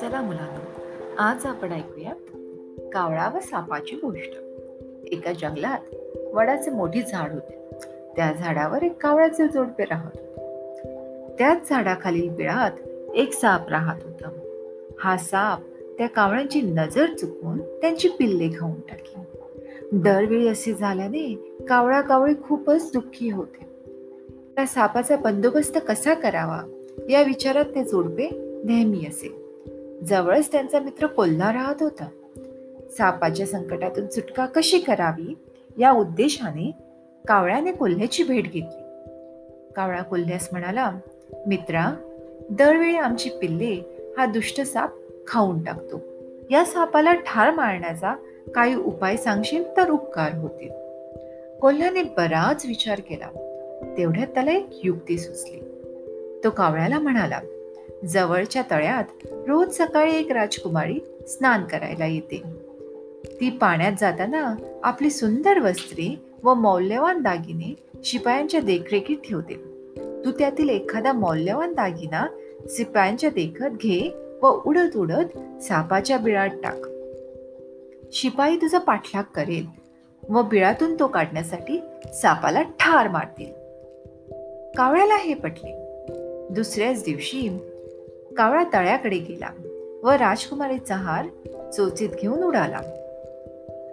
चला मुलांनो आज आपण ऐकूया कावळा व सापाची गोष्ट. एका जंगलात वडाचे मोठी झाड होते. त्या झाडावर एक कावळ्याचे जोडपे राहत होते. त्याच झाडाखालील बिळात एक साप राहत होता. हा साप त्या कावळ्यांची नजर चुकवून त्यांची पिल्ले खाऊन टाकली. दरवेळी असे झाल्याने कावळा कावळी खूपच दुःखी होते. त्या सापाचा बंदोबस्त कसा करावा? या विचारात ते जोडपे नेहमी असे. जवळच त्यांचा मित्र कोल्हा राहत होता. सापाच्या संकटातून सुटका कशी करावी? या उद्देशाने कावळ्याने कोल्ह्याची भेट घेतली. कावळा कोल्ह्यास म्हणाला मित्रा दरवेळी आमची पिल्ले हा दुष्ट साप खाऊन टाकतो. या सापाला ठार मारण्याचा काही उपाय सांगशील तर उपकार होतील. कोल्ह्याने बराच विचार केला. तेवढ्यात त्याला एक युक्ती सुचली. तो कावळ्याला म्हणाला जवळच्या तळ्यात रोज सकाळी एक राजकुमारी स्नान करायला येते. ती पाण्यात जाताना आपली सुंदर वस्त्रे व मौल्यवान दागिने शिपायांच्या देखरेखीत ठेवते. तू त्यातील एखादा मौल्यवान दागिना शिपायांच्या देखत घे व उडत उडत सापाच्या बिळात टाक. शिपाई तुझा पाठलाग करेल व बिळातून तो काढण्यासाठी सापाला ठार मारतील. कावळ्याला हे पटले. दुसऱ्याच दिवशी कावळा तळ्याकडे गेला व राजकुमारीचा हार चोचीत घेऊन उडाला.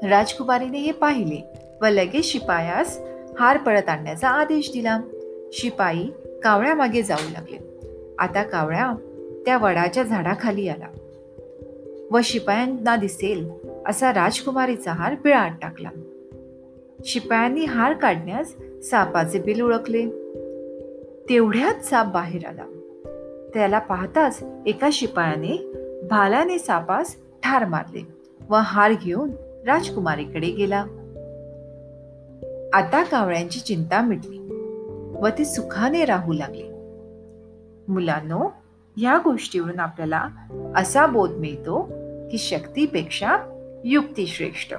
राजकुमारीने हे पाहिले व लगेच शिपायास हार पळत आणण्याचा आदेश दिला. शिपाई कावळ्यामागे जाऊ लागले. आता कावळ्या त्या वडाच्या झाडाखाली आला. व शिपायांना दिसेल असा राजकुमारीचा हार बिळात टाकला. शिपायांनी हार काढण्यास सापाचे बिल ओळखले तेवढ्यात साप बाहेर आला. त्याला पाहताच एका शिपायाने भालाने सापास ठार मारले व हार घेऊन राजकुमारीकडे गेला. आता कावळ्यांची चिंता मिटली व ते सुखाने राहू लागले. मुलांनो या गोष्टीवरून आपल्याला असा बोध मिळतो की शक्तीपेक्षा युक्ती श्रेष्ठ